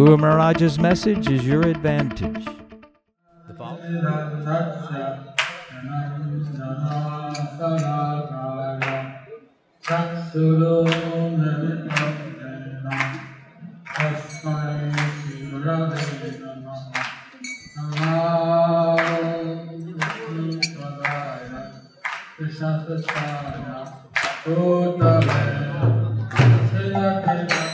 Guru Maharaj's message is your advantage. The following Bhakti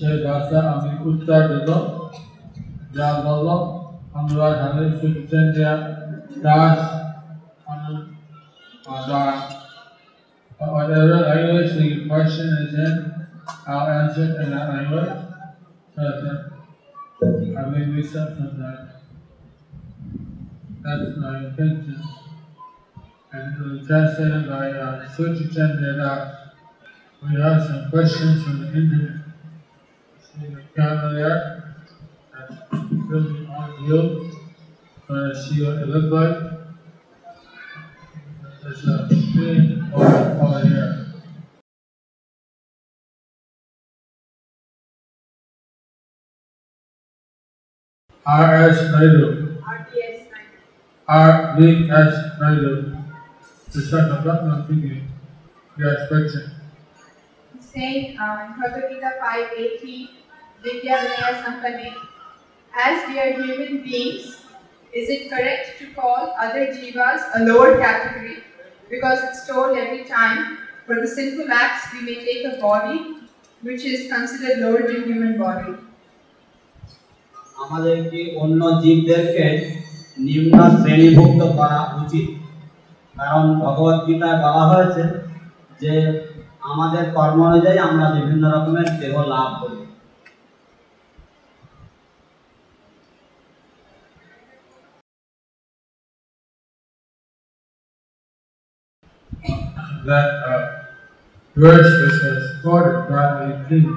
সে দাসা আমি উত্তর দেব যা বলল আমরা জানি সুচেন্দ্রিয়া দাস দ্বারা whatever language the question is in, I'll answer in that language. So that I may be from that. That's my intention. And it was translated by uh, Suchi Chandra. We have some questions from the internet. Camera and filming on Europe. Uh, see your website. There's a spin or over here. RS Naidu. RTS Naidu. RVS Naidu. The son of Ratna figure. Your expectation. Say, um, Bhagavad Gita 580. Vidya Vinaya Sampane, As we are human beings, is it correct to call other jivas a lower category because it's told every time for the sinful acts we may take a body which is considered lower than human body? আমাদের কি অন্য জীবদেরকে নিম্ন শ্রেণীভুক্ত করা উচিত কারণ ভগবত গীতায় বলা হয়েছে যে আমাদের কর্ম অনুযায়ী আমরা বিভিন্ন রকমের দেহ লাভ করি that uh, verse which is quoted by King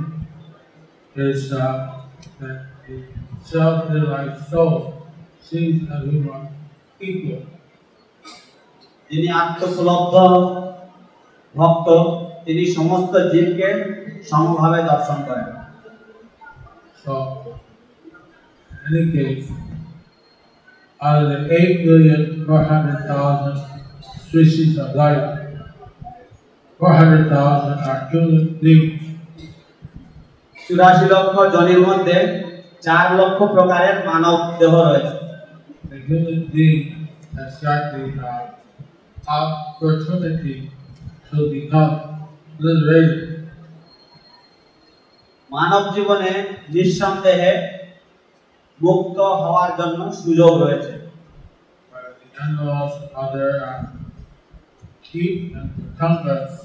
is uh, that the self-realized soul sees everyone equal. যিনি আত্মোপলব্ধ ভক্ত তিনি সমস্ত জীবকে সমভাবে দর্শন করেন So, in any case, out of the 8 billion 400,000 species of life, চুরাশি লক্ষ জনের মধ্যে চার লক্ষ প্রকারের মানব দেহ রয়েছে uh. মানব জীবনে নিঃসন্দেহে মুক্ত হওয়ার জন্য সুযোগ রয়েছে uh, keep and protect us,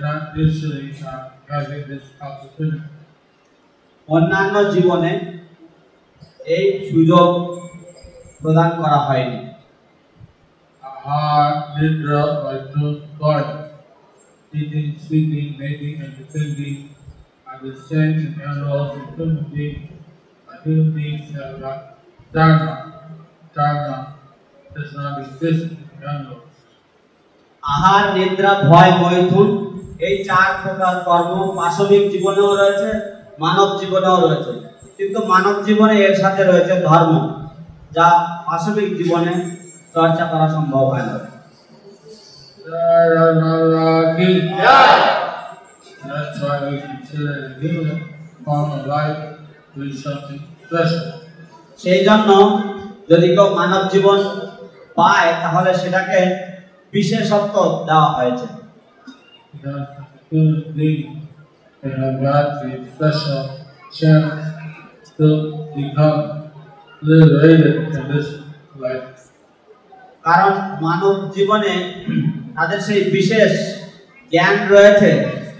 not usually uh, having this opportunity. অন্যান্য জীবনে এই সুযোগ প্রদান করা হয়নি Ahar, Nidra, like moon, God, eating, sleeping, mating, and defending are the same in animals and human beings. But human beings have got Dharma. Dharma does not exist in animals. আহার নিদ্রা ভয় মৈথুন এই চার প্রকার কর্ম পাশবিক জীবনেও রয়েছে, মানব জীবনেও রয়েছে কিন্তু মানব জীবনে এর সাথে রয়েছে ধর্ম, যা পাশবিক জীবনে চর্চা করা সম্ভব হয় না That's why we consider the human form of life something special. সেই জন্য যদি কেউ মানব জীবন পায়, তাহলে সেটাকে বিশেষত্ব দেওয়া হয়েছে The human being they have got the special chance to become liberated in this life. কারণ মানব জীবনে তাদের সেই বিশেষ জ্ঞান রয়েছে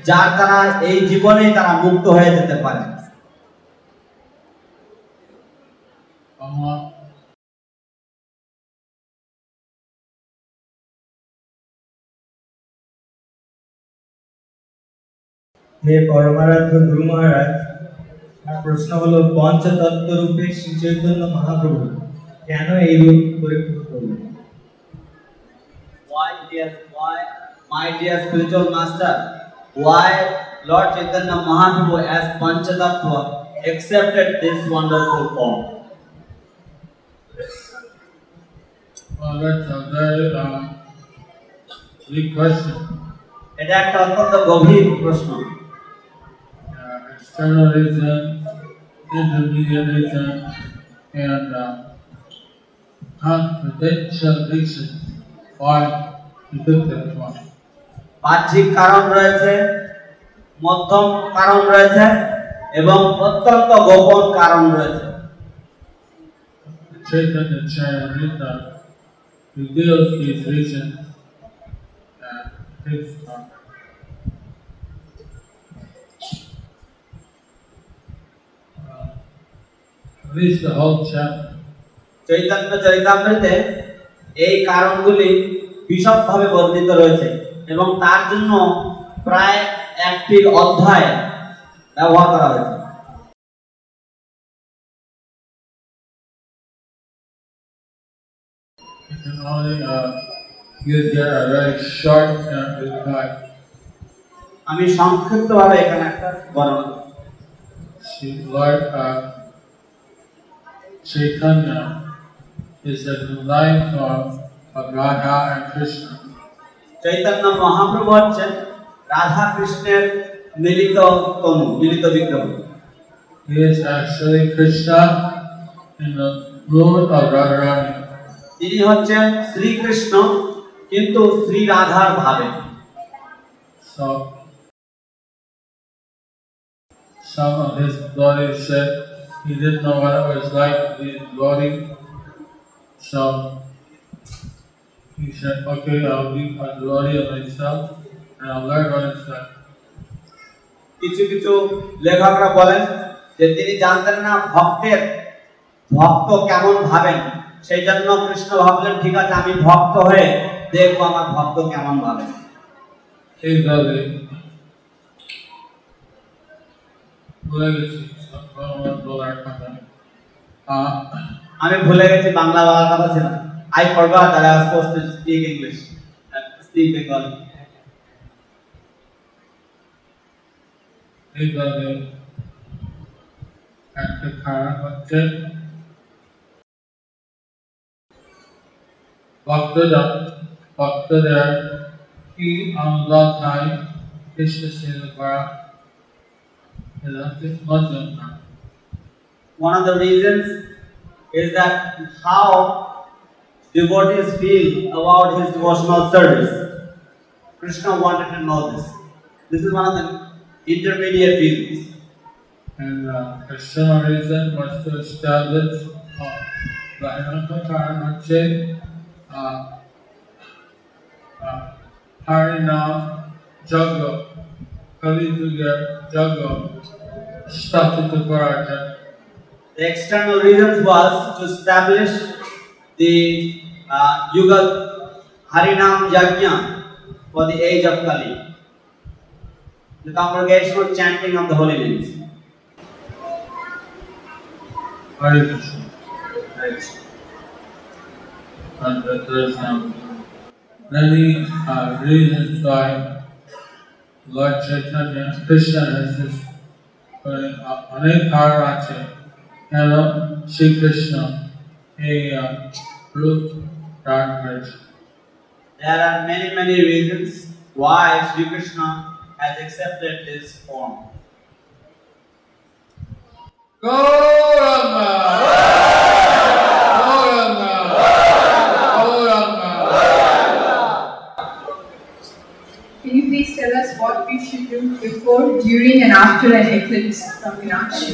যার দ্বারা এই জীবনেই তারা মুক্ত হয়ে যেতে পারে Amma হে পরমারাধ্য গুরু মহারাজ আমার প্রশ্ন হলো পঞ্চতত্ত্ব রূপে শ্রী চৈতন্য মহাপ্রভু কেন এই রূপ পরীক্ষিত করলেন Why, dear, why, my dear spiritual master, why Lord Chaitanya Mahaprabhu as Panchatattva accepted this wonderful form? well, that's a very um, big question. এটা একটা অত্যন্ত Uh, intermediate reason, and um, contradiction took that one. বাহ্যিক কারণ রয়েছে মধ্যম কারণ রয়েছে এবং অত্যন্ত গোপন কারণ রয়েছে Chaitanya Charitamrita reveals these reasons and his um, least the whole chapter. Chaitanya চরিতামৃতে এই কারণগুলি বিশদভাবে বর্ণিত রয়েছে এবং তার জন্য প্রায় একটি অধ্যায় ব্যবহার করা হয়েছে uh, uh. আমি সংক্ষিপ্তভাবে এখানে একটা বর্ণনা Chaitanya is the combined form of Radha and Krishna. Chaitanya Mahaprabhu হচ্ছেন রাধা কৃষ্ণের মিলিত তনু মিলিত বিগ্রহ he is actually Krishna in the mood of Radharani. তিনি হচ্ছেন শ্রীকৃষ্ণ কিন্তু শ্রী রাধার ভাবে So some of his devotees said he didn't know what it was like devotee. So he said, okay, I'll be a devotee of myself and I'll learn what it's like. কিছু কিছু লেখকরা বলেন যে তিনি জানতেন না ভক্তের ভক্ত কেমন ভাবেন সেই জন্য কৃষ্ণ ভাবলেন ঠিক আছে আমি ভক্ত হয়ে দেখব আমার ভক্ত কেমন ভাবেন এইভাবে ভুলে গেছি আমি ভুলে গেছি, বাংলা বলার কথা ছিল। I forgot that I was suppose to speak English speak Bengali এইভাবে একটা কারণ হচ্ছে। ভক্তরা ভক্তদের কি আমরা চাই? কৃষ্ণ সেবা One of the reasons is that how devotees feel about his devotional service. Krishna wanted to know this. This is one of the intermediate reasons. And uh, Krishna reason was to establish uh, the Anantakarana Chit uh, uh, Harinam Jagat. Hallelujah, Dagon started the. The external reason was to establish the uh, Yuga Harinam Yajna for the age of Kali, the congregational chanting of the holy names. Hare Krishna. Right. And that is um, many reasons why Lord Chaitanya, Krishna has this uh, অনেক কারণ আছে কেন শ্রীকৃষ্ণ এই uh, রূপ ধারণ করেছে There are many, many reasons why Sri Krishna has accepted this form. Gauranga! Gauranga! Before, during, and after an eclipse from Meenakshi?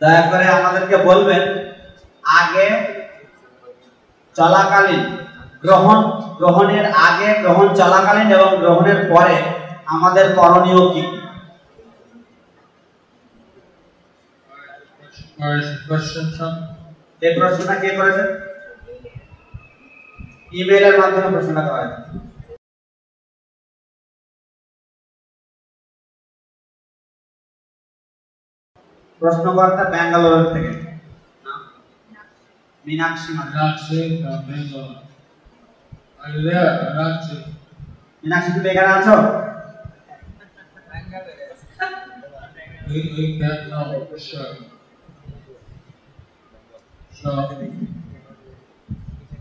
দয়া করে আমাদেরকে বলবেন আগে চলাকালীন গ্রহণ গ্রহণের আগে গ্রহণ চলাকালীন এবং গ্রহণের পরে আমাদের করণীয় কি? এই প্রশ্নটা কে করেছেন ইমেইলের মাধ্যমে প্রশ্নটা করা প্রশ্নকর্তা ব্যাঙ্গালোর থেকে? মীনাক্ষী? মীনাক্ষী তুমি এখানে আছো We, we can't know for sure. So,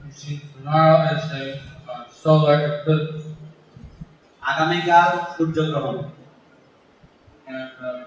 you see, tomorrow is a uh, solar eclipse, আগামীকাল সূর্যগ্রহণ and uh,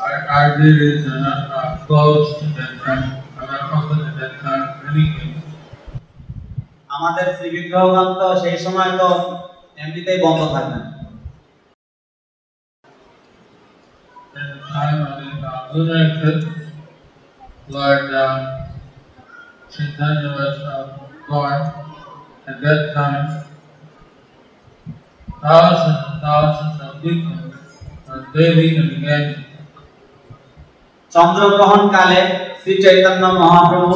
our, our duties are not uh, closed at that time, are not open at that time, anything. আমাদের শ্রী বিগ্রহগণ তো সেই সময় তো এমনিতেই বন্ধ থাকবে In the time of the uh, lunar eclipse, Lord uh, Chaitanya was uh, born. At that time, thousands and thousands of people are daily and again চন্দ্রগ্রহণ কালে শ্রী চৈতন্য মহাপ্রভু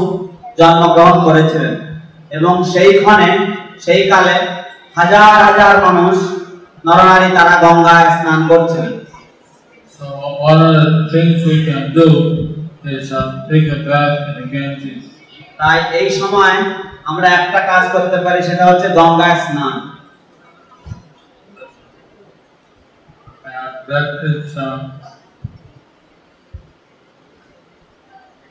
জন্মগ্রহণ করেছিলেন। এবং সেইখানে সেই কালে হাজার হাজার মানুষ নরনারী তারা গঙ্গায় স্নান করছিলেন। So one of the things we can do is um, take a bath in the Ganges. তাই এই সময় আমরা একটা কাজ করতে পারি সেটা হচ্ছে গঙ্গায় স্নান। That is um,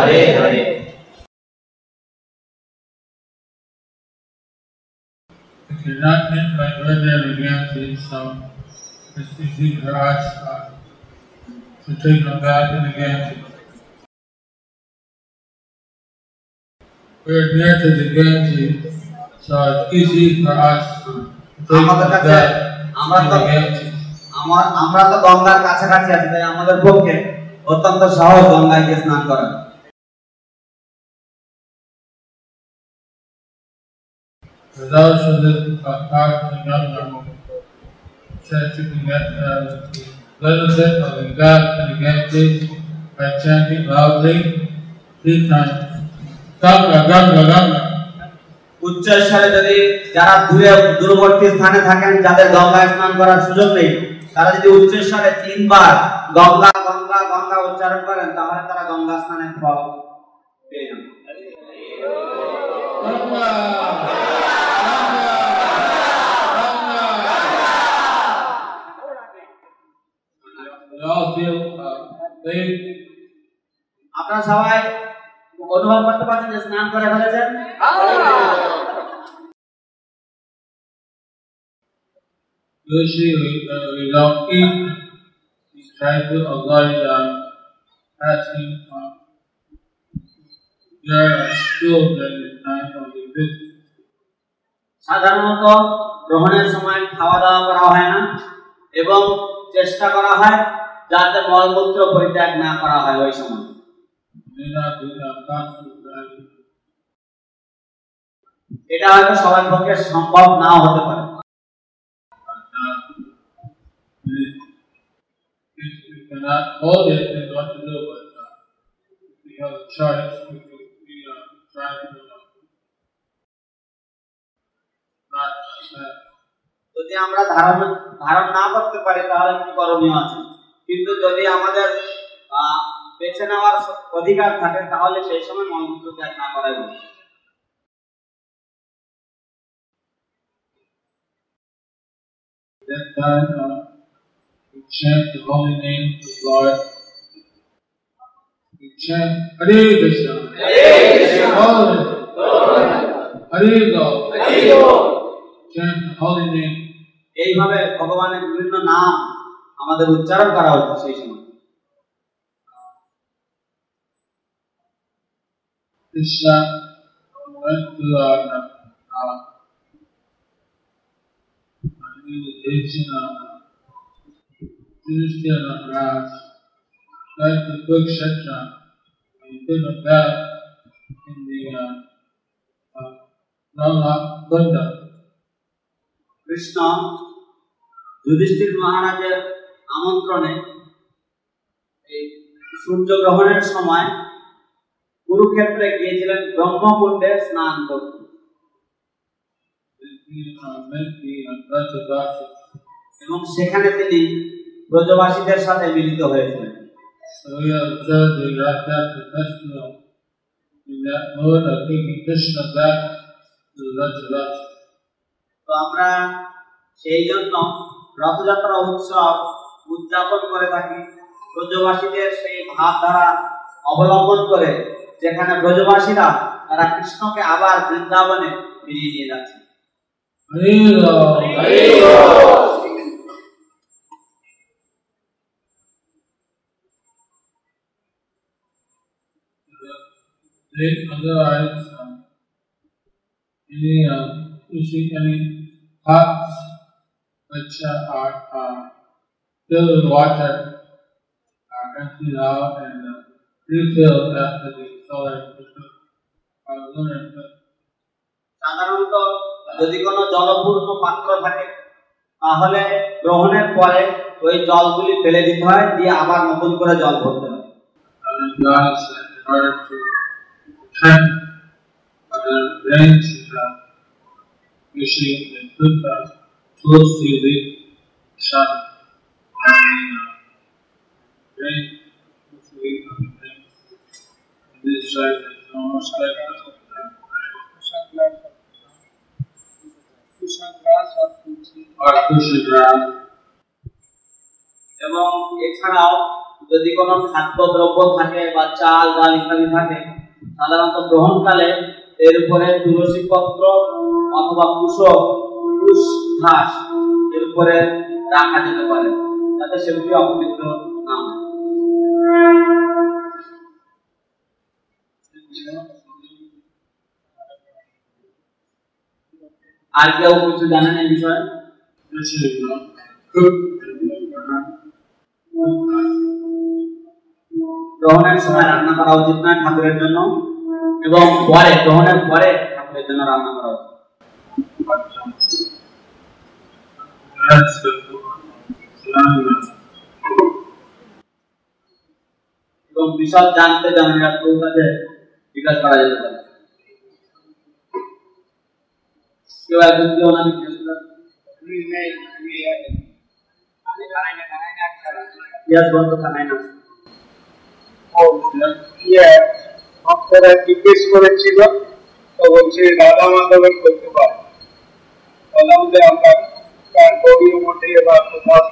Hare Hare you're not in by ordinary Ganges, so it's easy for uh, to take a bath in the Ganges. We're near to the Ganges, so it's easy for us to take a কাছে আমরা তো the Ganges. আমার আমরা তো গঙ্গার কাছাকাছি আছি তাই আমাদের পক্ষে অত্যন্ত সহজ গঙ্গায় গিয়ে স্নান করা For those who live apart from the Ganga, said you can get uh, benefit of the bath in the Ganges by chanting loudly three times. Ganga, Ganga, Ganga. উচ্চ স্তরে যদি যারা দূরে দূরবর্তী স্থানে থাকেন যাদের গঙ্গায় স্নান করার সুযোগ নেই তারা যদি উচ্চ স্তরে তিনবার গঙ্গা গঙ্গা গঙ্গা উচ্চারণ করেন তাহলে তারা গঙ্গা স্নানের ফল পেয়ে যাবেন We all feel uh, bathed আপনারা সবাই অনুভব করতে পারছেন যে স্নান করে ফেলেছেন Usually we, uh, we don't eat. We try to avoid uh, asking uh, there are still during the time of the visit. সাধারণত গ্রহণের সময় খাওয়া দাওয়া করা হয় না এবং চেষ্টা করা হয় যাতে মলমূত্র পরিত্যাগ না করা হয় ওই সময়। এটা হয়তো সবার পক্ষে সম্ভব নাও হতে পারে। যদি আমরা ধারণ ধারণ না করতে পারি, তাহলে কি করণীয় আছে? কিন্তু যদি আমাদের বেছে নেওয়ার অধিকার থাকে তাহলে সেই সময় মলমূত্র ত্যাগ না করাই ভালো। that time uh, we chant the holy name of the Lord. We chant Hare Krishna. Hare Krishna. Hare Go. Hare Go. Chant the holy name. এইভাবে ভগবানের বিভিন্ন নাম আমাদের উচ্চারণ করা উচিত সেই সময় Krishna went to uh, uh, meditation of Tuesday of Raj, went to Kukshetra, and took a bath in the uh, uh, Rama Kunda. Krishna Yudhishthir মহারাজের আমন্ত্রণে এই সূর্য গ্রহণের সময় কুরুক্ষেত্রে গিয়েছিলেন ব্রহ্মকুণ্ডে স্নান করতে। এবং সেখানে তিনি ব্রজবাসীদের সাথে মিলিত হয়েছিলেন। আমরা সেই জন্য রথযাত্রা উৎসব উদযাপন করে থাকি ব্রজবাসীদের সেই ভাবধারা অবলম্বন করে যেখানে ব্রজবাসীরা তারা কৃষ্ণকে আবার বৃন্দাবনে ফিরিয়ে নিয়ে যাচ্ছে otherwise, um, any uh, any pots which uh, are uh, filled with water are emptied out and uh, refilled after the solar system or lunar eclipse. সাধারণত যদি কোনো জলপূর্ণ পাত্র থাকে তাহলে গ্রহণের পরে ওই জলগুলি ফেলে দিতে হয় দিয়ে আবার নতুন করে জল ভরতে হয় And uh, uh, kusha grass. এবং এছাড়াও যদি কোনো খাদ্যদ্রব্য থাকে বা চাল ডাল ইত্যাদি থাকে সাধারণত গ্রহণকালে এর উপরে তুলসী পত্র অথবা কুশ ঘাস এর উপরে রাখা যেতে পারে যাতে সেগুলি অপবিত্র না হয় আর কেউ কিছু জানেন এই বিষয়ে This is uh, cooked uh, গ্রহণের সময় রান্না করা উচিত নয় ঠাকুরের জন্য এবং পরে গ্রহণের পরে ঠাকুরের জন্য রান্না করা উচিত That's the Islamic এবং বিশদ জানতে জানেন রাষ্ট্রের কাছে বিকাশ করা যেতে পারে। কেউ একজন কেউ না জিজ্ঞেস করেন? Yes, বন্ধু থানায় না। ভক্তরা জিজ্ঞেস করেছিল তো বলছে রাধা মাধবের করতে পারে। বললাম যে আমরা তার গৌরীয় মঠে বা কোথাও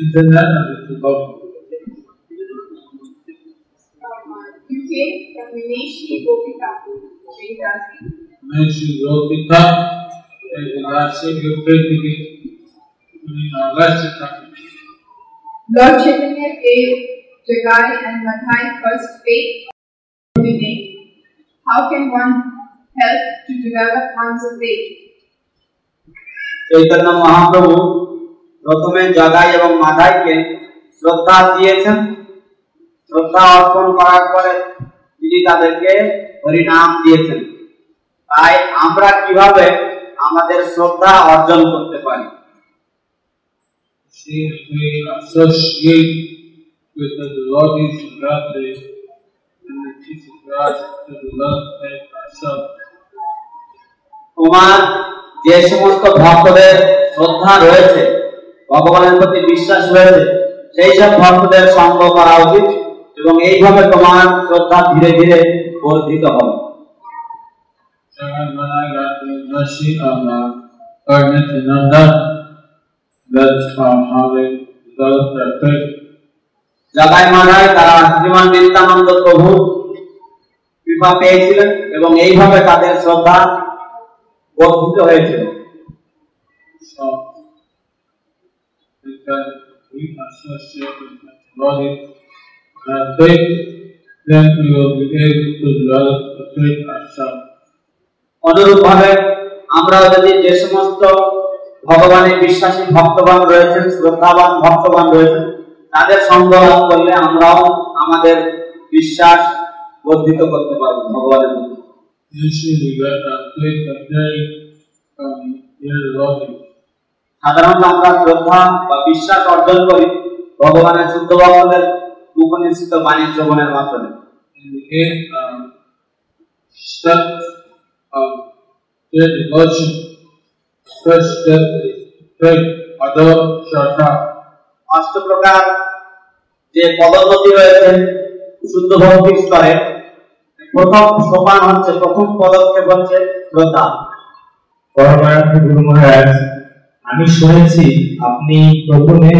We've done that and we've forgotten. UK from Mineshi Gopika, Mineshi Gopika, Mineshi Gopika, Lord Chaitanya gave Jagai and Madhai first faith illuminate. How can one help to develop one's faith? Chaitanya Mahaprabhu প্রথমে জগাই এবং মাধাইকে শ্রদ্ধা দিয়েছেন শ্রদ্ধা অর্পণ করার পরে তিনি তাদেরকে হরিনাম দিয়েছেন তাই আমরা কীভাবে আমাদের শ্রদ্ধা অর্জন করতে পারি. তোমার যে সমস্ত ভক্তদের শ্রদ্ধা রয়েছে ভগবানের প্রতি বিশ্বাস রয়েছে, সেই সব ভক্তদের সঙ্গ করা উচিত এবং এইভাবে তোমার শ্রদ্ধা ধীরে ধীরে বর্ধিত হবে। এবং এইভাবে তাদের শ্রদ্ধা বর্ধিত হয়েছিল। Because we and we will be able to develop ourselves. অনুরূপ ভাবে যদি যে সমস্ত ভগবানের বিশ্বাসী ভক্তবান রয়েছেন শ্রদ্ধাবান ভক্তবান রয়েছেন তাদের লাভ করলে আমরাও আমাদের বিশ্বাস বর্ধিত করতে পারব ভগবানের সাধারণত আমরা শ্রদ্ধা বা বিশ্বাস অর্জন করি ভগবানের শুদ্ধ ভক্তদের উপনিষিত বাণী শ্রবণের মাধ্যমে. অষ্ট প্রকার যে পদোন্নতি রয়েছে শুদ্ধ ভক্তির স্তরে প্রথম সোপান হচ্ছে প্রথম পদক্ষেপ হচ্ছে শ্রদ্ধা গুরু মহারাজ আমি শুনেছি আপনি প্রথমে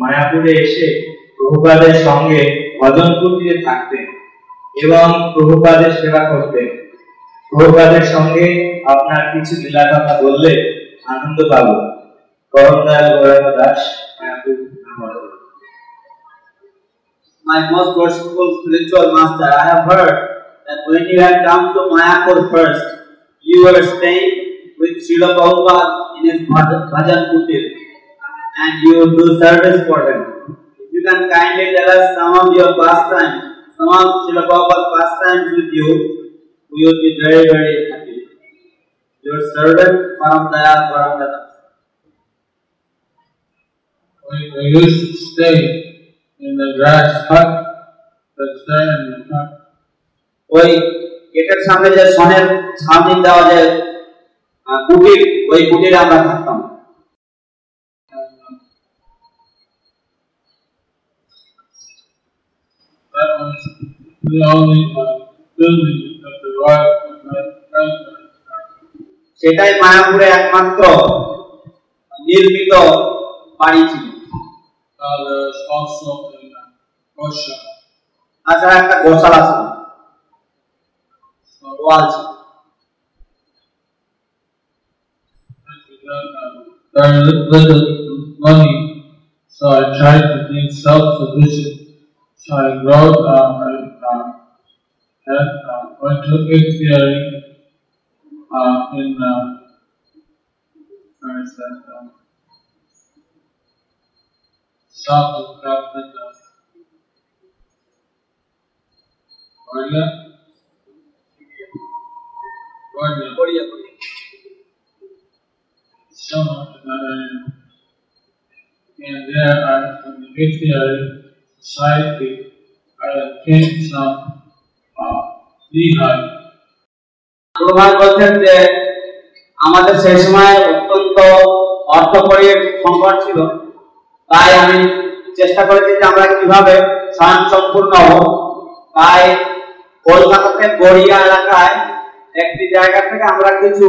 মায়াপুরে এসে প্রভুপাদের সঙ্গে ভজন কুটিরে থাকতেন এবং প্রভুপাদের সেবা করতেন প্রভুপাদের সঙ্গে আপনার কিছু লীলা কথা বললে আনন্দ পাব করম Dayal Gauranga Das Mayapur. My most worshipful spiritual master, I have heard that when you had come to Mayapur first, you were staying with Srila Prabhupada in his bhaj- bhajan kutir and you would do service for him. If you can kindly tell us some of your pastimes, some of Srila Prabhupada's pastimes with you, we would be very, very happy. Your servant, Param Daya Param We, we used to stay in the grass hut that's there in the hut. ওই গেটের সামনে যে সনের ছাউনি দেওয়া যে আহ, কুটির, ওই কুটিরে আমরা থাকতাম। সেটাই মায়াপুরে একমাত্র নির্মিত বাড়ি ছিল। আচ্ছা একটা গোসাল আছে গোয়াল very little money, so I tried to be self-sufficient. So I wrote, uh, I uh, went to Ixtheory uh, in, uh, where is that, uh, south of Calcutta. Korea? Korea. That area. And the Society, uh, আমাদের সেই সময় অত্যন্ত অর্থকরীর সংকট ছিল তাই আমি চেষ্টা করেছি যে আমরা কীভাবে স্বয়ং সম্পূর্ণ হব তাই কলকাতাতে গড়িয়া এলাকায় একটি জায়গা থেকে আমরা কিছু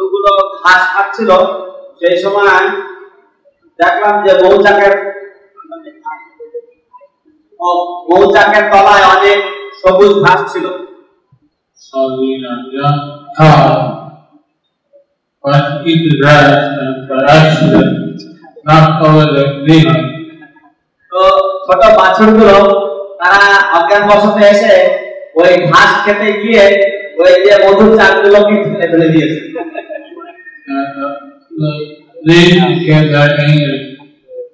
গরুগুলো ঘাস খাচ্ছিল, সেই সময় দেখলাম যে মৌচাকের মৌচাকের তলায় অনেক সবুজ ঘাস ছিল grass and over the Lehigh. তো ছোট বাছুরগুলো তারা অজ্ঞান বসতে এসে ওই ঘাস খেতে গিয়ে ওই যে মধুর চাকগুলোকে ফেলে ফেলে দিয়েছে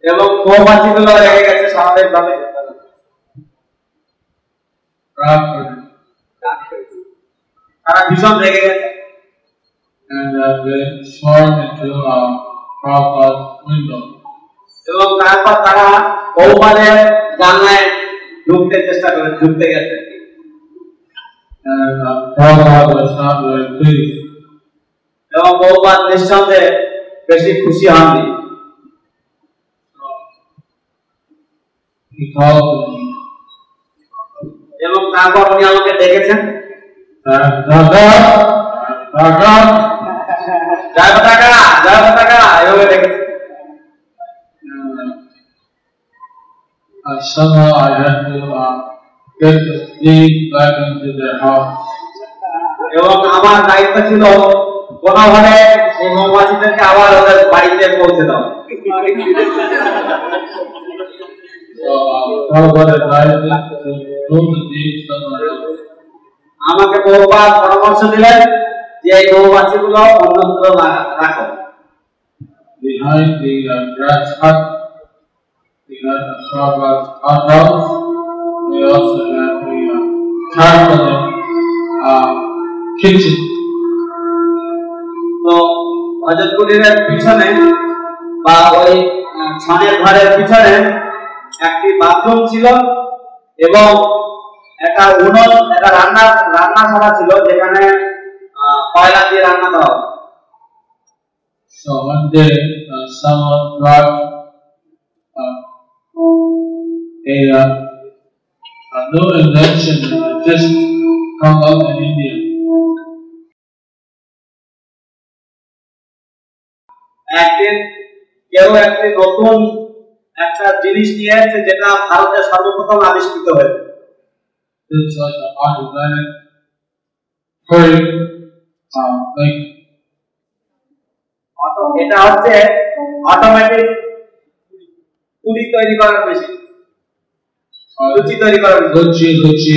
এবং মৌমাছিগুলো রেগে গেছে স্বাভাবিকভাবে Crawford, তারা ভীষণ রেগে গেছে uh, uh. এবং তারপর তারা বহুপাদের জানলায় ঢুকতে চেষ্টা করে ঢুকতে গেছে uh. এবং বহুপাদ নিঃসন্দেহে বেশি খুশি হননি So he called me, এবং তারপর উনি আমাকে ডেকেছেন Daga, Daga, জয় পতাকা জয় পতাকা এভাবে ডেকেছেন and uh, uh, somehow I had to uh, get the lead back into their house. এবং আমার দায়িত্ব ছিল কোনোভাবে সেই মৌমাছিদেরকে আবার ওদের বাড়িতে পৌঁছে দাও uh, Prabhupada. আমাকে বহুবার পরামর্শ দিলেন যে এই গৌবাসীগুলো অন্যত্র রাখো Behind the uh, grass hut, we behind the Prabhupada's outhouse, we also have the uh, tarpaulin uh, kitchen. তো কুটিরের পিছনে বা ওই ছানের ঘরের পিছনে একটি বাথরুম ছিল এবং একটা উনুন একটা রান্না রান্নাশালা ছিল যেখানে কয়লা দিয়ে রান্না করা So one day, uh, someone brought uh, a, uh, a new invention that just come up in India. একদিন কেউ একটি নতুন একটা জিনিস নিয়ে এসেছে যেটা ভারতে সর্বপ্রথম আবিষ্কৃত হয়েছে। Uh, এটা হচ্ছে অটোমেটিক পুরি তৈরি করার মেশিন uh, লুচি তৈরি করার machine luchi luchi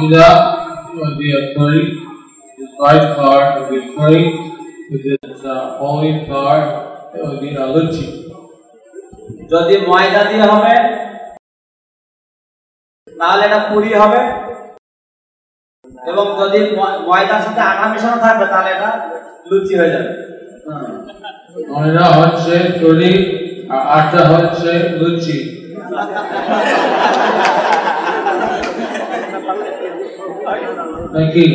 uh, maida would be a curry. The white flour would be curry. With this uh, holy flour, it would be a luchi. যদি ময়দা দিয়ে হবে তাহলে এটা পুরি হবে এবং যদি ময়দার সাথে আটা মেশানো থাকবে তাহলে এটা লুচি হয়ে যাবে ময়দা হচ্ছে curry আর আটা হচ্ছে লুচি নাকি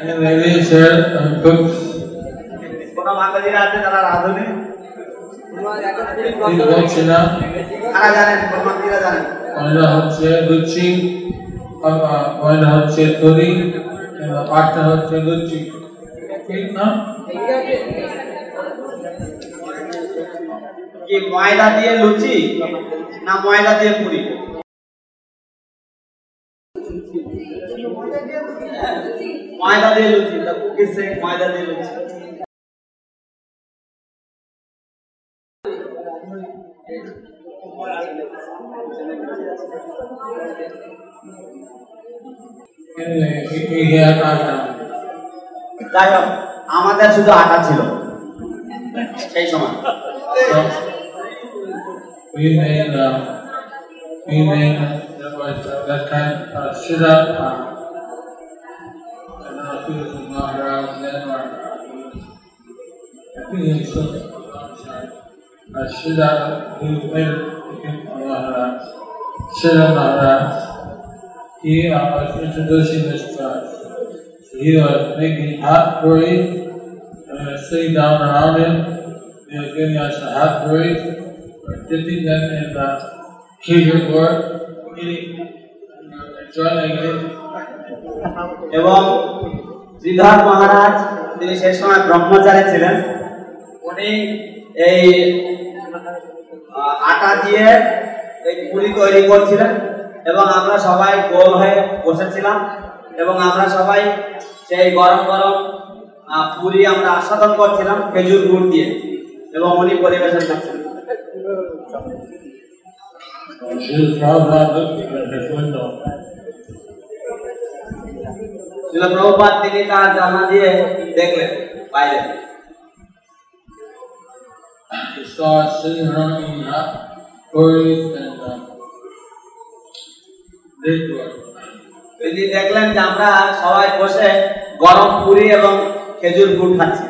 And ladies here and cooks, কোন মাতাজিরা আছে যারা রাঁধুনি? ঠিক বলছে না তারা জানেন? মাতাজিরা জানেন? ময়দা হচ্ছে লুচি ময়দা হচ্ছে তরি এবং আটা হচ্ছে লুচি ঠিক না কি ময়দা দিয়ে লুচি? না ময়দা দিয়ে পুরি? ময়দা দিয়ে লুচি, তা কুকিজ ময়দা দিয়ে লুচি। আমাদের শুধু আটা ছিল, সেই সময়। We made uh, we made that was uh, that kind uh, sit up. Uh, know if it was in Maharaj then or I think it was I'm sorry. Uh, sit up. Made it in Maharaj. Sit Maharaj. He uh, was introducing this to us. So he was making hot curry and we sitting down around him. He was giving us a hot curry. Kheer board, eating, enjoying it. এবং শ্রীধর মহারাজ তিনি সেই সময় ব্রহ্মচারী ছিলেন। উনি এই আটা দিয়ে এই পুরি তৈরি করছিলেন এবং আমরা সবাই গোল হয়ে বসেছিলাম এবং আমরা সবাই সেই গরম গরম পুরি আমরা আস্বাদন করছিলাম খেজুর গুড় দিয়ে এবং উনি পরিবেশন করছিলেন। প্রভুপাত তিনি তার দিয়ে দেখলেন বাইরে He saw sitting around eating hot curries and liquid. তিনি দেখলেন যে আমরা সবাই বসে গরম পুরি এবং খেজুর গুড় খাচ্ছি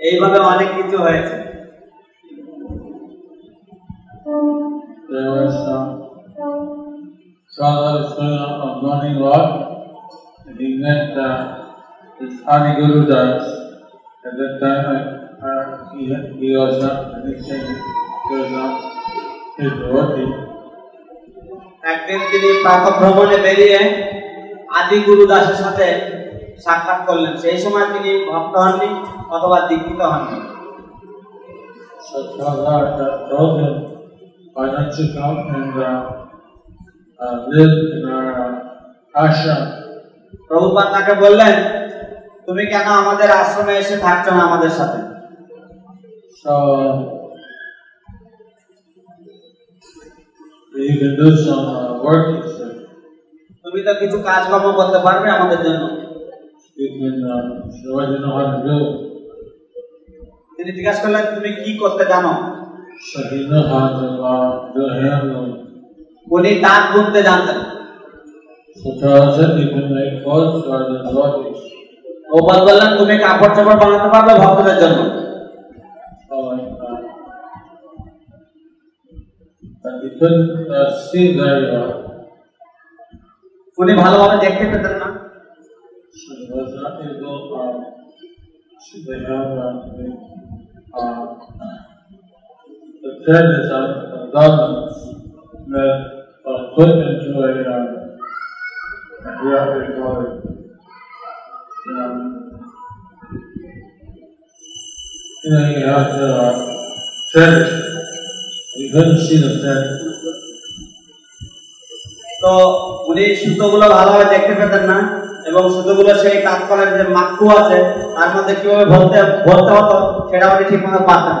এইভাবে অনেক কিছু হয়েছে। একদিন তিনি প্রাথম ভ্রমণে বেরিয়ে আদি গুরুদাসের সাথে সাক্ষাৎ করলেন। সেই সময় তিনি ভক্ত হননি অথবা দীক্ষিত হননি। So Prabhupada told him, why don't you come and uh, uh, live in our uh, ashram? Prabhupada তাকে বললেন তুমি কেন আমাদের আশ্রমে এসে থাকছো না আমাদের সাথে? So you can do some uh, work, তুমি তো কিছু কাজকর্ম করতে পারবে আমাদের জন্য। তিনি জিজ্ঞাসা করলেন তুমি কি করতে জানো uh. উনি তাঁত বুনতে জানতেন. প্রভুপাদ বললেন তুমি কাপড় চাপড় বানাতে পারবে ভক্তদের জন্য uh, uh. উনি ভালোভাবে দেখতে পেতেন না So those not going to go um, should they have um, the, um, the pyramids of, of governments that are put into a, um, a bureaucratic um, you know, you have the uh, pyramids. You couldn't see the pyramids. तो मुझे शुद्ध गुलाब हालात देखते फिर करना এবং সুতোগুলো সেই তাৎকালের যে মাক্কু আছে তার মধ্যে কীভাবে ভরতে ভরতে হতো সেটা উনি ঠিক মতো পারতেন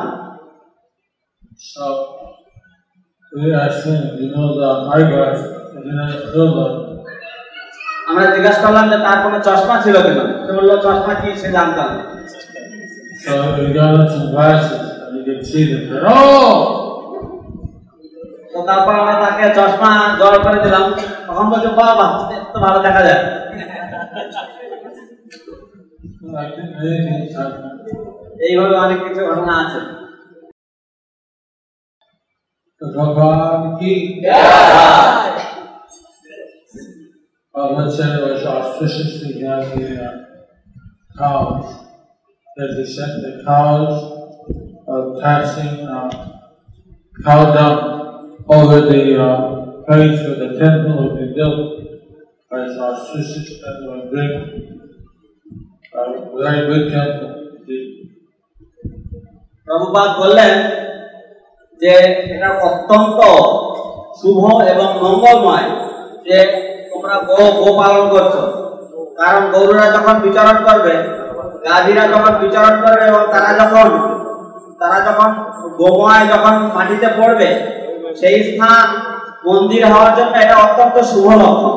silver. আমরা জিজ্ঞাসা করলাম যে তার কোনো চশমা ছিল কিনা সে বলল চশমা কি সে জানতাম So we got some glasses, and you could see them. Said! তো তারপর আমরা তাকে চশমা জড় করে দিলাম তখন বলছে বাবা তো ভালো দেখা যায় Like many things happen. এইভাবে অনেক কিছু ঘটনা আছে So Bhagavan ki, Bhagavan said it was auspicious to have the uh, cows. That he sent the cows uh, passing uh, cow dung over the uh, place where the temple would be built. As auspicious and would bring a very good temple. The Prabhupada বললেন যে, এটা অত্যন্ত শুভ এবং মঙ্গলময় যে তোমরা গো গো পালন করছ কারণ গরুরা যখন বিচরণ করবে, গাভীরা যখন বিচরণ করবে এবং তারা যখন তারা যখন গোময় যখন মাটিতে পড়বে, সেই স্থান মন্দির হওয়ার জন্য এটা অত্যন্ত শুভ লক্ষণ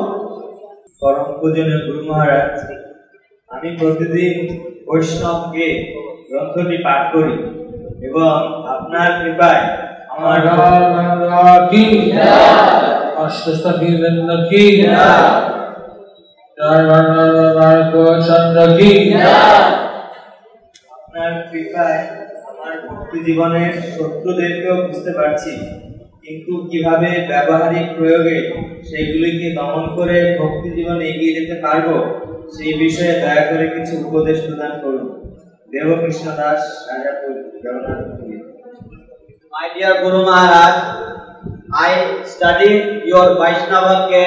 পরম পূজনীয় গুরু মহারাজ আমি প্রতিদিন বৈষ্ণবকে গ্রন্থটি পাঠ করি এবং আপনার কৃপায় আমার আপনার কৃপায় আমার ভক্তি জীবনের শত্রুদেরকেও বুঝতে পারছি। কিন্তু কীভাবে ব্যবহারিক প্রয়োগে সেগুলিকে দমন করে ভক্তি জীবনে এগিয়ে যেতে পারব, সেই বিষয়ে দয়া করে কিছু উপদেশ প্রদান করুন। Devakrishna Das Guru Maharaj I study your Vaishnava K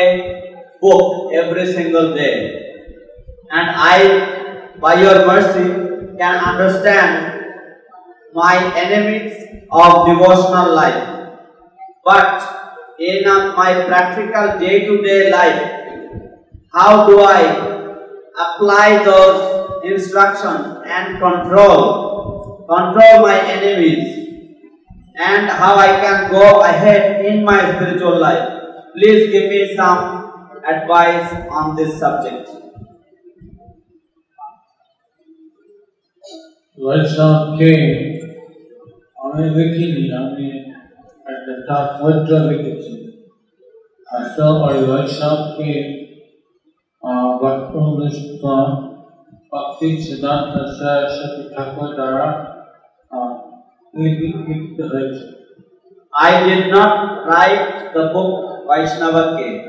book single day and I by your mercy can understand my enemies of devotional life But in uh, my practical day to day life, how do I apply those instructions and control, control my enemies? and how I can go ahead in my spiritual life. Please give me some advice on this subject. Vaishnava came, আমি লিখিনি আমি and then taught virtual meditation. I saw a workshop came uh, what published from Bhakti Siddhanta Saraswati Thakur Dara uh, Vedic Literature. I did not write the book Vaishnava K.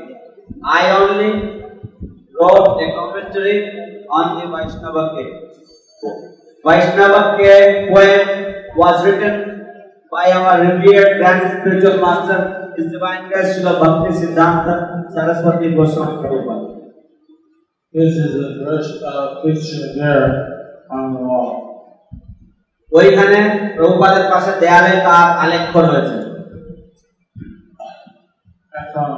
I only wrote a commentary on the Vaishnava K. Vaishnava K poem was written by our revered grand spiritual master, His Divine Grace Srila Bhakti Siddhanta Saraswati Goswami Prabhupada. This is the first uh, picture there on the wall. ওইখানে প্রভুপাদের পাশে দেয়ালে তার আলেখ্য রয়েছে এখন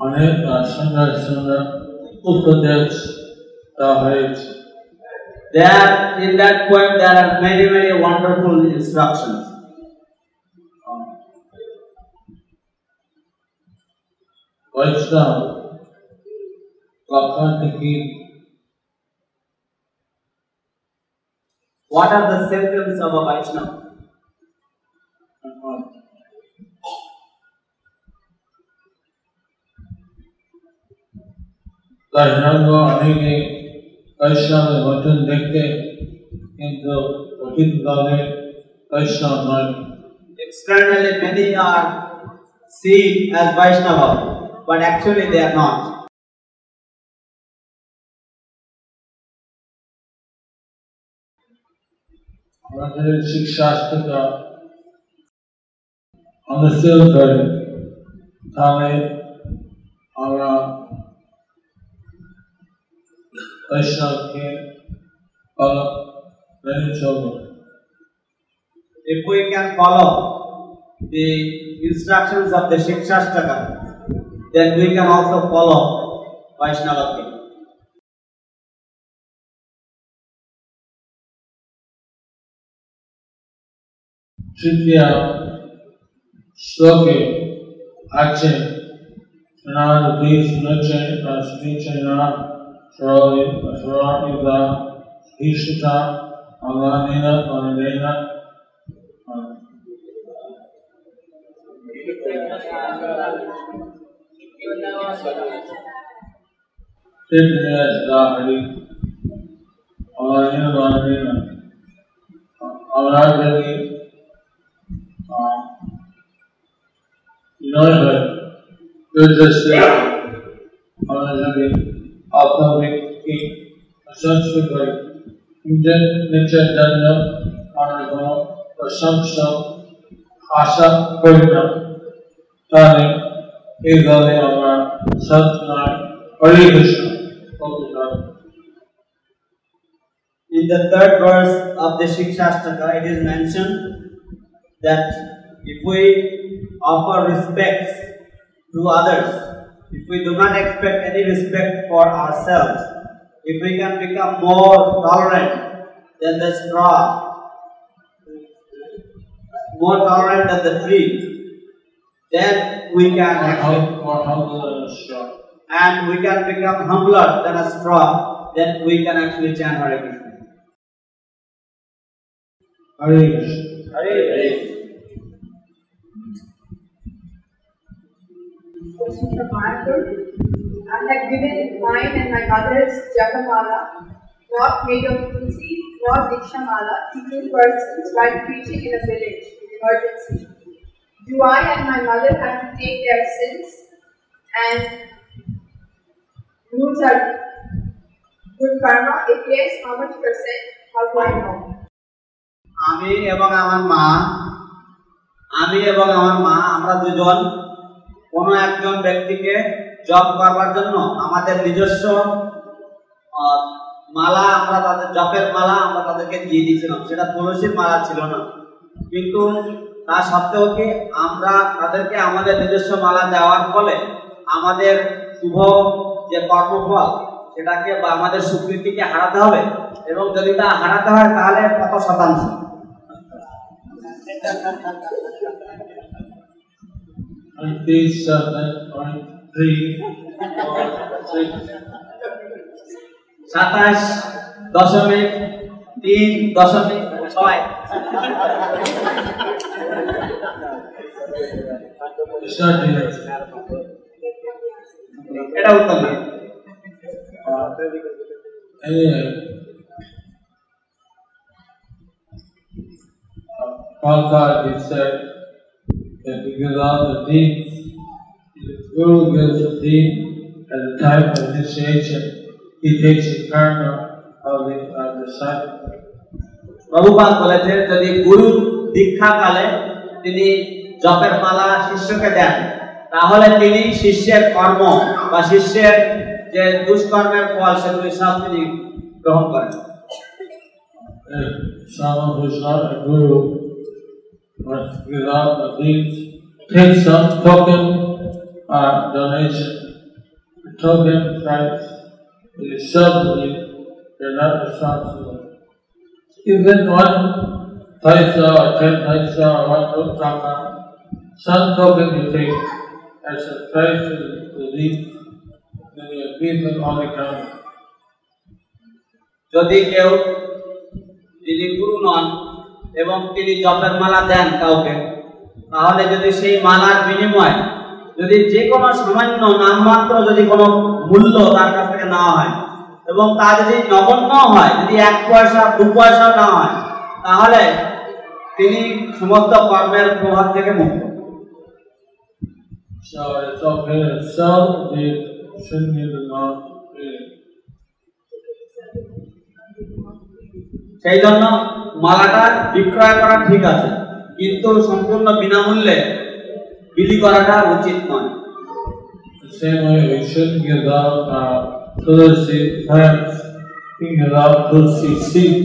অনেক আহ, সুন্দর সুন্দর উপদেশ দেওয়া হয়েছে There, in that poem, there are many, many wonderful instructions. বৈষ্ণব কখন থেকে What are the symptoms of a Vaishnava? કઢાંગો અનેકે કૈશાને વચન દેખતે કિંતુ પતિત ભાવે કૈશા મન externally many are seen as Vaishnava but actually they are not हमारे शिक्षास्त्र का अनुसरण करें हमें हमारा Usher came or running children. If we can follow the instructions of the Shikshashtaka, then we can also follow Vaishnava people. तृतीय श्लोक आचे सुनार भी सुनचे और सुनिचे नाम şuravi ve şurahida, hişita, Allah'ına valideyna. Şimdi dahili Allah'ın valideyna. Allah'a dedi. İnanır ve gözleşti. Allah'a dedi. after making research with my Indian Nature Journal Honorable Prashamsa Asha Kodina, starring Igale Amar Satnam Hari Krishna In the third verse of the Shikshastaka, it is mentioned that if we offer respects to others, if we do not expect any respect for ourselves, if we can become more tolerant than the straw, more tolerant than the tree, then we can actually, More humble and strong. and we can become humbler than a straw, then we can actually chant Hare Krishna. Hare Krishna. Question from Mayapur. I had given mine and my mother's Japamala, not made of tulsi, not Dikshamala, to two persons while preaching in a village in emergency. Do I and my mother have to take their sins and rules are good karma? If yes, how much percent? How do I know? আমি এবং আমার মা আমি এবং আমার মা আমরা দুজন কোনো একজন ব্যক্তিকে জব করবার জন্য আমাদের নিজস্ব মালা আমরা তাদের জপের মালা আমরা তাদেরকে দিয়ে দিয়েছিলাম। সেটা তুলসীর মালা ছিল না। কিন্তু তা সত্ত্বেও কি আমরা তাদেরকে আমাদের নিজস্ব মালা দেওয়ার ফলে আমাদের শুভ যে কর্মফল সেটাকে বা আমাদের স্বীকৃতিকে হারাতে হবে? এবং যদি তা হারাতে হয় তাহলে কত শতাংশ? Twenty-seven point three four six. সাতাশ দশমিক তিন দশমিক ছয় Thirty. এটা উত্তর না Anyway. Prabhupada, he said, gives out the deeds, the Guru gives the deed at the time of initiation, he takes the karma of the uh, disciple. Prabhupada বলেছে যদি গুরু দীক্ষাকালে তিনি জপের মালা শিষ্যকে দেন তাহলে তিনি শিষ্যের কর্ম বা শিষ্যের যে দুষ্কর্মের ফল সেগুলি সব তিনি গ্রহণ করেন If someone who's not a guru wants to give out the deeds, take some token uh, donation. The token price is subsidy, they're not responsible. Even one paisa or ten paisa or one taka, some token you take as a price of the deeds, then you give them on account. যদি কেউ যিনি গুরু নন এবং তিনি জপের মালা দেন কাউকে তাহলে যদি সেই মালার বিনিময় যদি যে কোনো সামান্য নামমাত্র যদি কোনো মূল্য তার কাছ থেকে নেওয়া হয় এবং তা যদি নগণ্য হয় যদি এক পয়সা দু পয়সাও না হয় তাহলে তিনি সমস্ত কর্মের প্রভাব থেকে মুক্ত। সেই জন্য মালাটা বিক্রয় করা ঠিক আছে। কিন্তু সম্পূর্ণ বিনামূল্যে বিলি করাটা উচিত নয় same way we shouldn't give out uh, tulsi plants, we give out tulsi seed.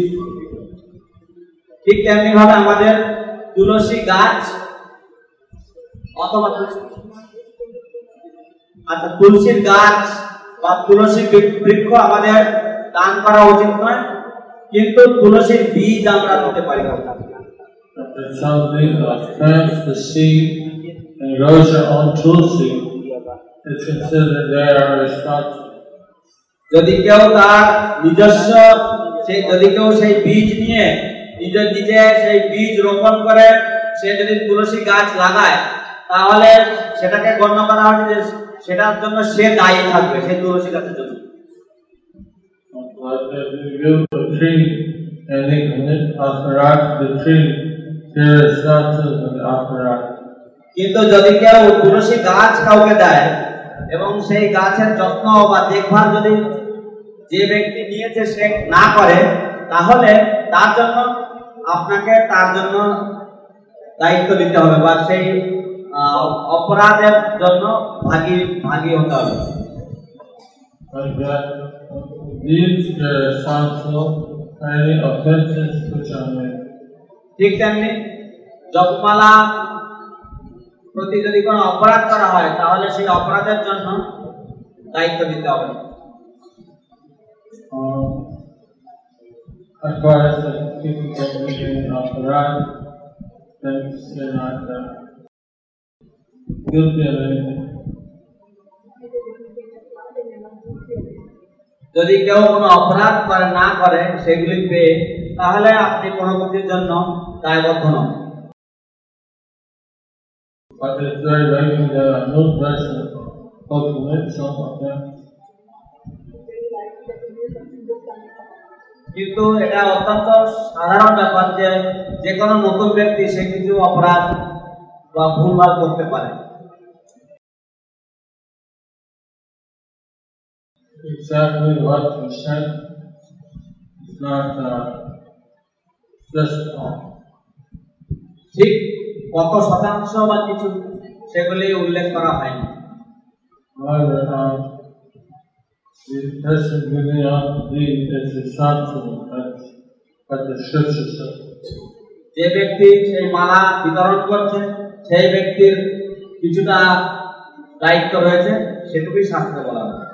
ঠিক তেমনি ভাবে আমাদের তুলসী গাছ অথবা আচ্ছা তুলসীর গাছ বা তুলসী বৃক্ষ আমাদের দান করা উচিত নয় কিন্তু তুলসীর বীজ আমরা দিতে পারি If somebody uh, plants the seed and grows their own tulsi, it's considered they are responsible. যদি কেউ তার নিজস্ব সেই যদি কেউ সেই বীজ নিয়ে নিজের নিজে সেই বীজ রোপণ করে সে যদি তুলসী গাছ লাগায় তাহলে সেটাকে গণ্য করা হবে যে সেটার জন্য সে দায়ী থাকবে সেই তুলসী গাছের জন্য But if you give a tree and they commit aparat to the tree, কিন্তু যদি কেউ তুলসী গাছ কাউকে দেয় এবং সেই গাছের যত্ন বা দেখভাল যদি যে ব্যক্তি নিয়েছে সে না করে তাহলে তার জন্য আপনাকে তার জন্য দায়িত্ব দিতে হবে বা সেই অপরাধের জন্য ভাগী ভাগী হতে হবে are any offenses which are made. ঠিক তেমনি জপমালা প্রতি যদি কোনো অপরাধ করা হয় তাহলে সেই অপরাধের জন্য দায়িত্ব নিতে হবে Um, as far as the people get within an aparat, then they're not uh, guilty of anything. যদি কেউ কোনো অপরাধ করে না করে সেগুলি পেয়ে তাহলে আপনি পরবর্তীর জন্য দায়বদ্ধ নন। কিন্তু এটা অত্যন্ত সাধারণ ব্যাপার যে যে কোনো নতুন ব্যক্তি সে কিছু অপরাধ বা ভুলভাল করতে পারে। ঠিক কত শতাংশ বা কিছু সেগুলি উল্লেখ করা হয় যে ব্যক্তি সেই মালা বিতরণ করছে সেই ব্যক্তির কিছুটা দায়িত্ব রয়েছে সেটুকুই শাস্ত্রে বলা হয়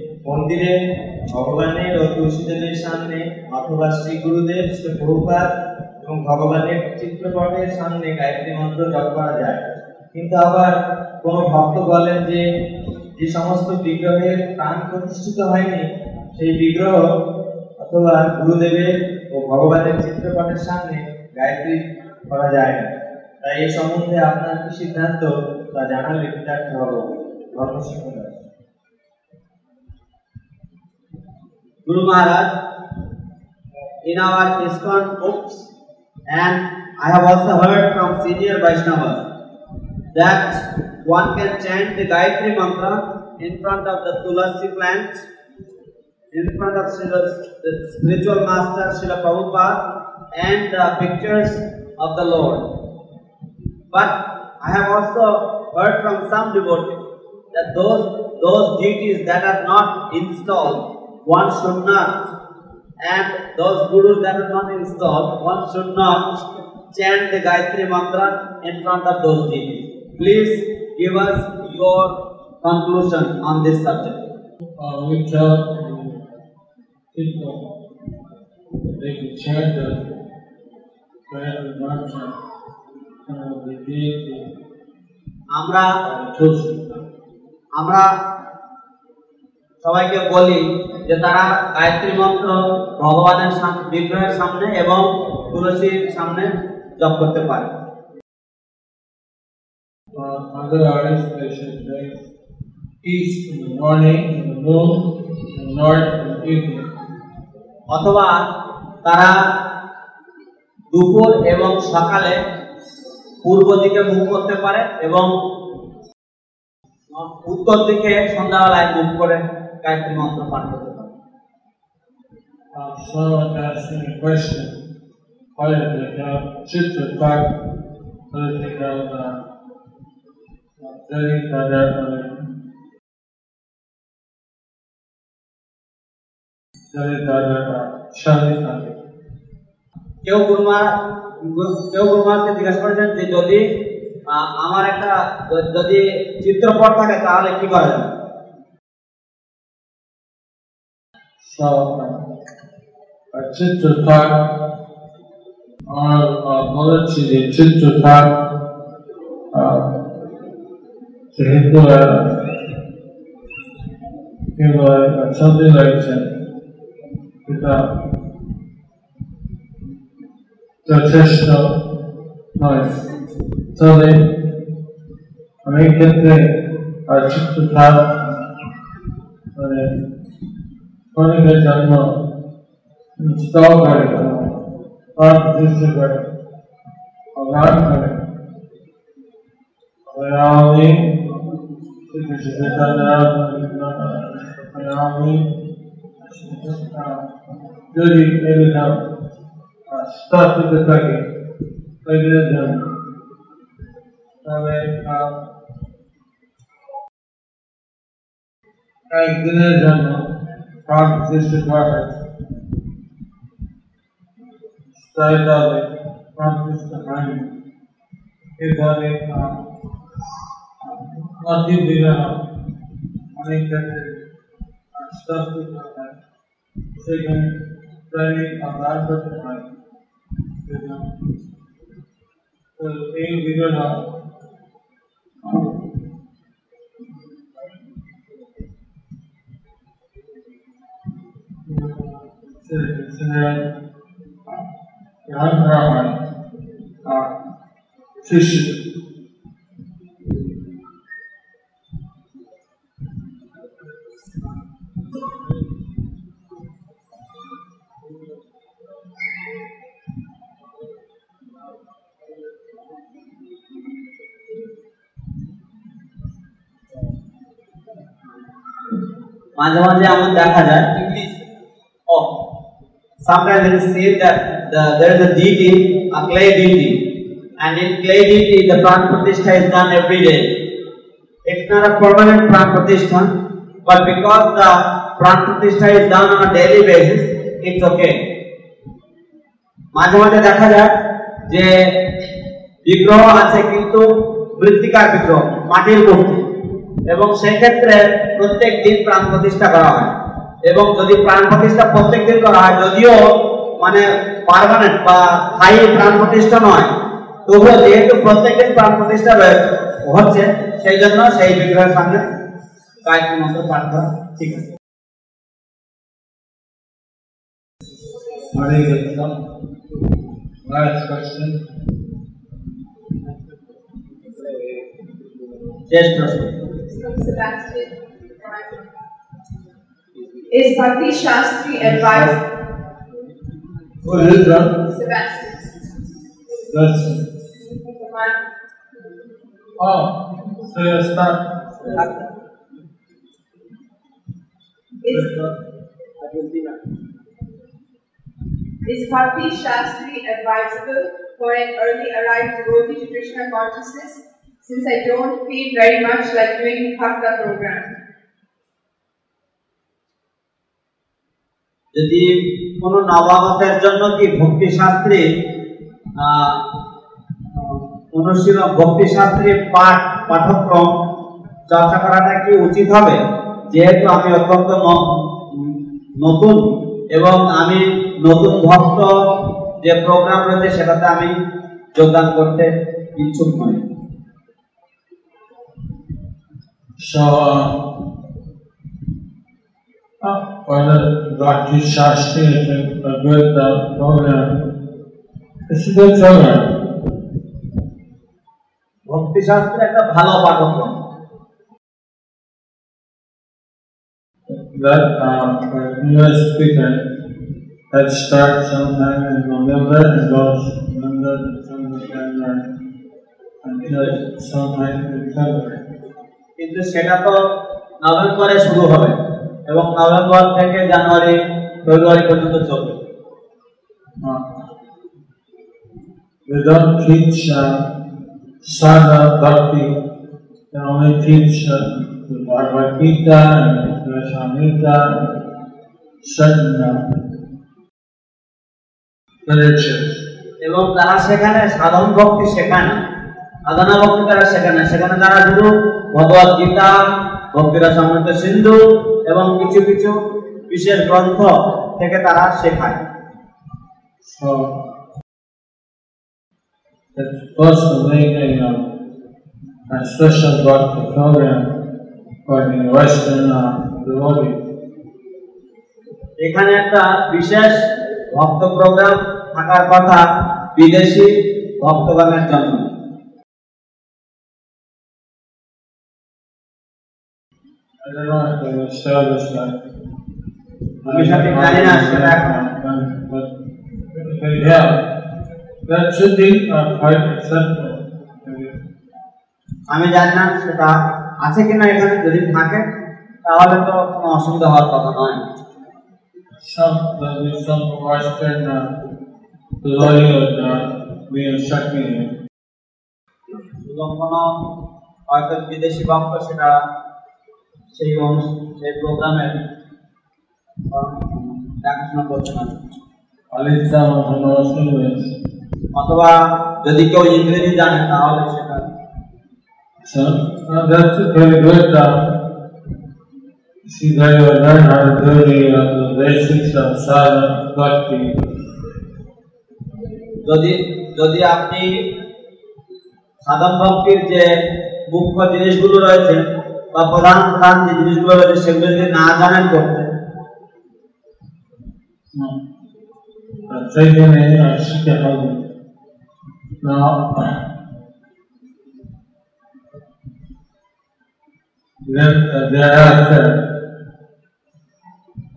মন্দিরে ভগবানের ও তুলসীদেবের সামনে অথবা শ্রী গুরুদেব শ্রী প্রভুপাত এবং ভগবানের চিত্রপটের সামনে গায়ত্রী মন্ত্র জপ করা যায়। কিন্তু আবার কোন ভক্ত বলেন যে যে সমস্ত বিগ্রহের প্রাণ প্রতিষ্ঠিত হয়নি, সেই বিগ্রহ অথবা গুরুদেবের ও ভগবানের চিত্রপটের সামনে গায়ত্রী করা যায় না। তাই এই সম্বন্ধে আপনার কি সিদ্ধান্ত, তা জানালে কৃতার্থ হব। ধর্মসিংহ Guru Maharaj, in our ISKCON books, and I have also heard from senior Vaishnavas that one can chant the Gayatri mantra in front of the Tulasi plant, in front of the spiritual master Srila Prabhupada, and the pictures of the Lord. But I have also heard from some devotees that those those deities that are not installed, one should not, and those gurus that are not installed, one should not chant the Gayatri mantra in front of those deities. Please give us your conclusion on this subject. Uh, we tell people that they can chant the Gayatri mantra and the deity আমরা and Tulsi. আমরা সবাইকে বলি যে তারা গায়ত্রী মন্ত্র ভগবানের সামনে বিগ্রহের সামনে এবং তুলসীর সামনে জপ করতে পারে। Other artists, they should make east in the morning, in the noon, and north in the evening. অথবা তারা দুপুর এবং সকালে পূর্ব দিকে মুখ করতে পারে এবং উত্তর দিকে সন্ধ্যাবেলায় মুখ করে। গায়ত্রী মন্ত্র পাঠ করতে পারে Uh, someone asked me a question, why did they have Chitra Park, why did they have uh, Jari Radha, Jari Radha, Shani Sani. কেউ গুরুমা কেউ গুরুমাকে জিজ্ঞাসা করেছেন যে যদি আহ, আমার একটা য- যদি চিত্রপট থাকে তাহলে কি করা যাবে So, Chitrata और बहुत अच्छी चित्र था যেহেতু সৌদি রয়েছেন এটা যথেষ্ট নয় তবে অনেক ক্ষেত্রে চিত্রথার उनके जन्म सौ करेगा आप जिससे करें आगाम करें प्रयामी श्री प्रयामी जो जी मेरे नाम के पहले जन्म हमें आप, एक दिन जन्म found existing weapons, started out from system mining. He got it from nothing developed, unintentional, and stuff to happen. Second, planning a larger plan. So, aim developed. হয় তো এই বিবাহ consider young Brahman uh, Krishna. মাঝে মাঝে এমন দেখা যায় ও sometimes it is said that the, there is a deity, a clay deity, And in Clayditi, the pran pratishtha is done every day. It's not a permanent pran pratishtha, but because the pran pratishtha is done on a daily basis, it's okay. মাঝে মাঝে দেখা যায় যে বিগ্রহ আছে কিন্তু মৃত্তিকার বিগ্রহ মাটির মূর্তি এবং সেক্ষেত্রে প্রত্যেক দিন প্রাণ প্রতিষ্ঠা করা হয় এবং যদি প্রাণ প্রতিষ্ঠা প্রত্যেক দিন করা হয় যদিও মানে পার্মানেন্ট বা স্থায়ী প্রাণ প্রতিষ্ঠা নয় তবুও যেহেতু প্রত্যেক দিন প্রাণ প্রতিষ্ঠা রয়েছে হচ্ছে সেই জন্য সেই বিগ্রহের সামনে গায়ত্রী মন্ত্র পাঠ করা ঠিক আছে. শেষ প্রশ্ন. Is Bhakti Shastri advised? Who is that? Sebastian. That's Oh, so you start. Is, is Bhakti Shastri advisable for an early arrived devotee to Krishna consciousness? Since I don't feel very much like doing Bhakta program. যদি কোনো নবাগতের জন্য কি ভক্তি শাস্ত্রে অনুশীলন ভক্তি শাস্ত্রে পাঠ, পাঠক্রম চর্চা করাটা কি উচিত হবে? যেহেতু আমি অত্যন্ত নতুন এবং আমি নতুন ভক্ত যে প্রোগ্রাম রয়েছে সেটাতে আমি যোগদান করতে ইচ্ছুক নই। Uh, whether Bhakti is a, good uh, program, it's a good program. ভক্তি শাস্ত্রে একটা ভালো পাঠক্রম That uh, for speaker, that starts sometime in November and goes November, December, January, until sometime in February. কিন্তু সেটা তো নভেম্বরে শুরু হবে এবং নভেম্বর থেকে জানুয়ারি ফেব্রুয়ারি পর্যন্ত চলবে। এবং তারা সেখানে সাধন ভক্তি শেখায় না সাধনা ভক্তি তারা সেখানে সেখানে তারা শুধু ভগবত গীতা ভক্তিরা সমৃদ্ধ সিন্ধু এবং কিছু কিছু বিশেষ গ্রন্থ থেকে তারা শেখায় So it's supposed to make a, uh, a special bhakti program for the Western uh. এখানে একটা বিশেষ ভক্ত প্রোগ্রাম থাকার কথা বিদেশি ভক্তগণের জন্য But if they have, that should be uh, quite acceptable. আমি জানি না সেটা আছে কিনা এখানে যদি থাকে তাহলে তো কোনো অসুবিধা হওয়ার কথা নয় Some, there'll be some Western uh, devotee would uh, be instructing you. এবং কোনো হয়তো বিদেশি ভক্ত সেটা সেই সেই প্রোগ্রামের দেখাশোনা করতে পারে English. অথবা যদি কেউ ইংরেজি জানে তাহলে সেটা So uh, that's a very good. Uh, see, they will learn how to do the, uh, the basics of sadhana bhakti. যদি যদি আপনি সাধন ভক্তির যে মুখ্য জিনিসগুলো রয়েছে በቁርአን ቁርአን ትጅሊስ ወደ ሰግደ ናዛን करते सही में शिक्षा पाऊँ ना there there are uh,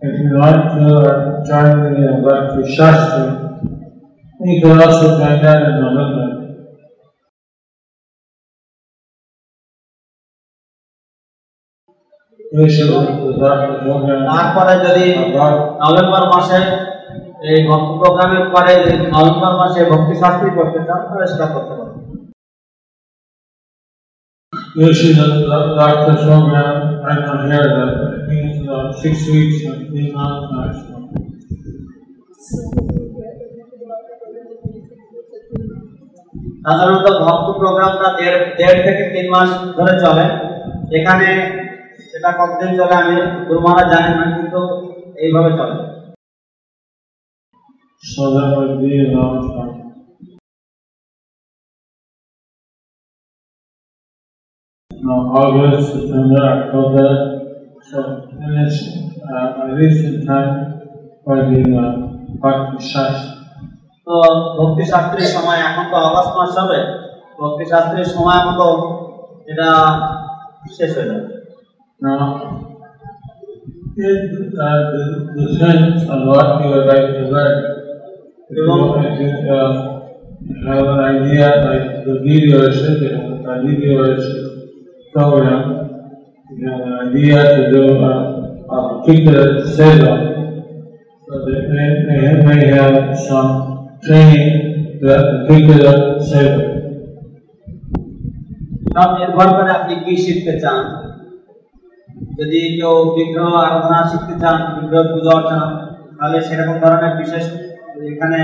if you want to uh, join the uh, to Shastri, you can also join that in November. তারপরে যদি নভেম্বর মাসে এই ভক্ত প্রোগ্রামের পরে যদি নভেম্বর মাসে ভক্তি শাস্ত্রী করতে চান তাহলে সেটা করতে পারেন I hear that, six weeks three months maximum. সাধারণত ভক্ত প্রোগ্রামটা দেড় দেড় থেকে তিন মাস ধরে চলে এখানে সেটা কতদিন চলে আমি গুরুমারা জানি না কিন্তু এইভাবে চলে a August, September, October, so finish uh, least in time uh, Bhakti. তো ভক্তি শাস্ত্রীর সময় এখন তো আগস্ট মাস হবে ভক্তি শাস্ত্রীর সময় মতো এটা শেষ হয়ে যাবে Now, if uh, the, the sense of what you would like to learn, you know, if you uh, have an idea like the video should be, a video program, you have an idea to do a, a particular setup, so they may, they may have some training that particular setup. अब निर्भर पर application पे chance যদি কেউ বিগ্রহ আরাধনা শিখতে চান বিগ্রহ পূজা অর্চনা তাহলে সেরকম ধরনের বিশেষ এখানে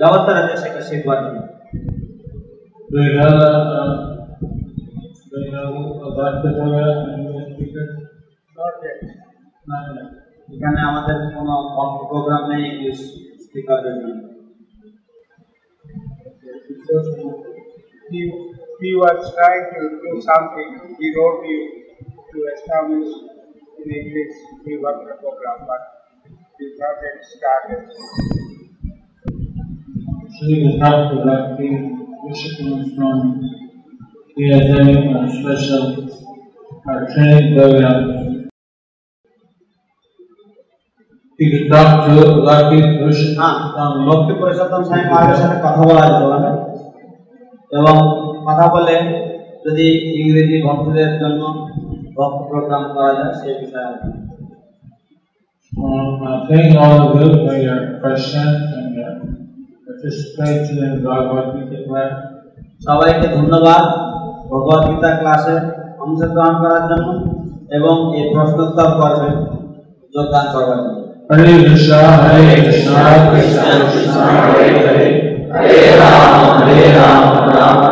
ব্যবস্থা রয়েছে সেটা শিখবার জন্য Do you have a, uh, do you have a Bhakti program and you speaker? Not yet. এখানে আমাদের কোনো ভক্ত প্রোগ্রাম নেই ইংলিশ স্পিকারদের জন্য He, he was trying to do something, he wrote you to establish in English the work program, but he not yet started. So you can talk to Bhakti Vishnu from, he has any uh, special uh, training program. You can talk to Bhakti Vishnu হ্যাঁ from ভক্তি পুরুষোত্তম স্বামী মহারাজের সাথে কথা বলা যেতে পারে এবং কথা বলে যদি ইংরেজি ভক্তদের জন্য ভক্ত প্রোগ্রাম করা যায় সেই বিষয়ে আলোচনা। Um, I thank all of you for your questions and your participation in Bhagavad Gita class. সবাইকে ধন্যবাদ ভগবত গীতা ক্লাসে অংশগ্রহণ করার জন্য এবং এই প্রশ্নোত্তর পর্বে যোগদান করবার জন্য Hare Krishna, Hare Krishna, Krishna Krishna, Hare Hare, Hare Rama, Hare Rama, Rama